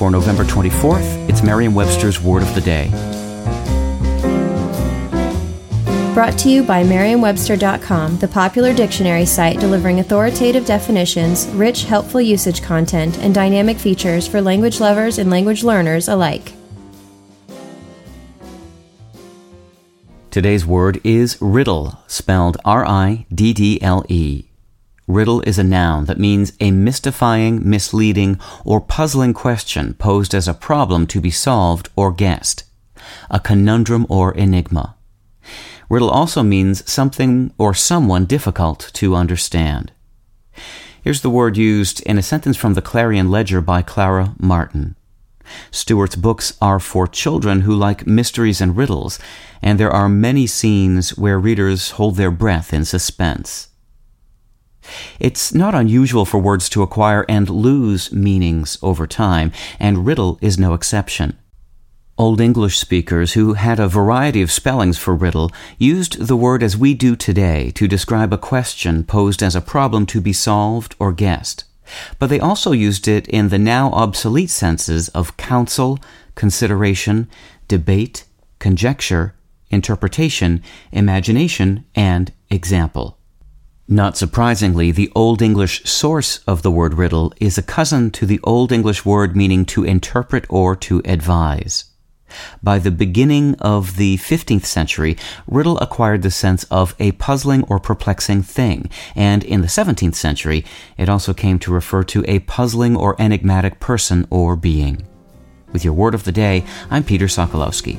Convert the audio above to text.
For November 24th, it's Merriam-Webster's Word of the Day. Brought to you by Merriam-Webster.com, the popular dictionary site delivering authoritative definitions, rich, helpful usage content, and dynamic features for language lovers and language learners alike. Today's word is riddle, spelled R-I-D-D-L-E. Riddle is a noun that means a mystifying, misleading, or puzzling question posed as a problem to be solved or guessed. A conundrum or enigma. Riddle also means something or someone difficult to understand. Here's the word used in a sentence from the Clarion Ledger by Clara Martin. Stewart's books are for children who like mysteries and riddles, and there are many scenes where readers hold their breath in suspense. It's not unusual for words to acquire and lose meanings over time, and riddle is no exception. Old English speakers who had a variety of spellings for riddle used the word as we do today to describe a question posed as a problem to be solved or guessed. But they also used it in the now obsolete senses of counsel, consideration, debate, conjecture, interpretation, imagination, and example. Not surprisingly, the Old English source of the word riddle is a cousin to the Old English word meaning to interpret or to advise. By the beginning of the 15th century, riddle acquired the sense of a puzzling or perplexing thing, and in the 17th century, it also came to refer to a puzzling or enigmatic person or being. With your word of the day, I'm Peter Sokolowski.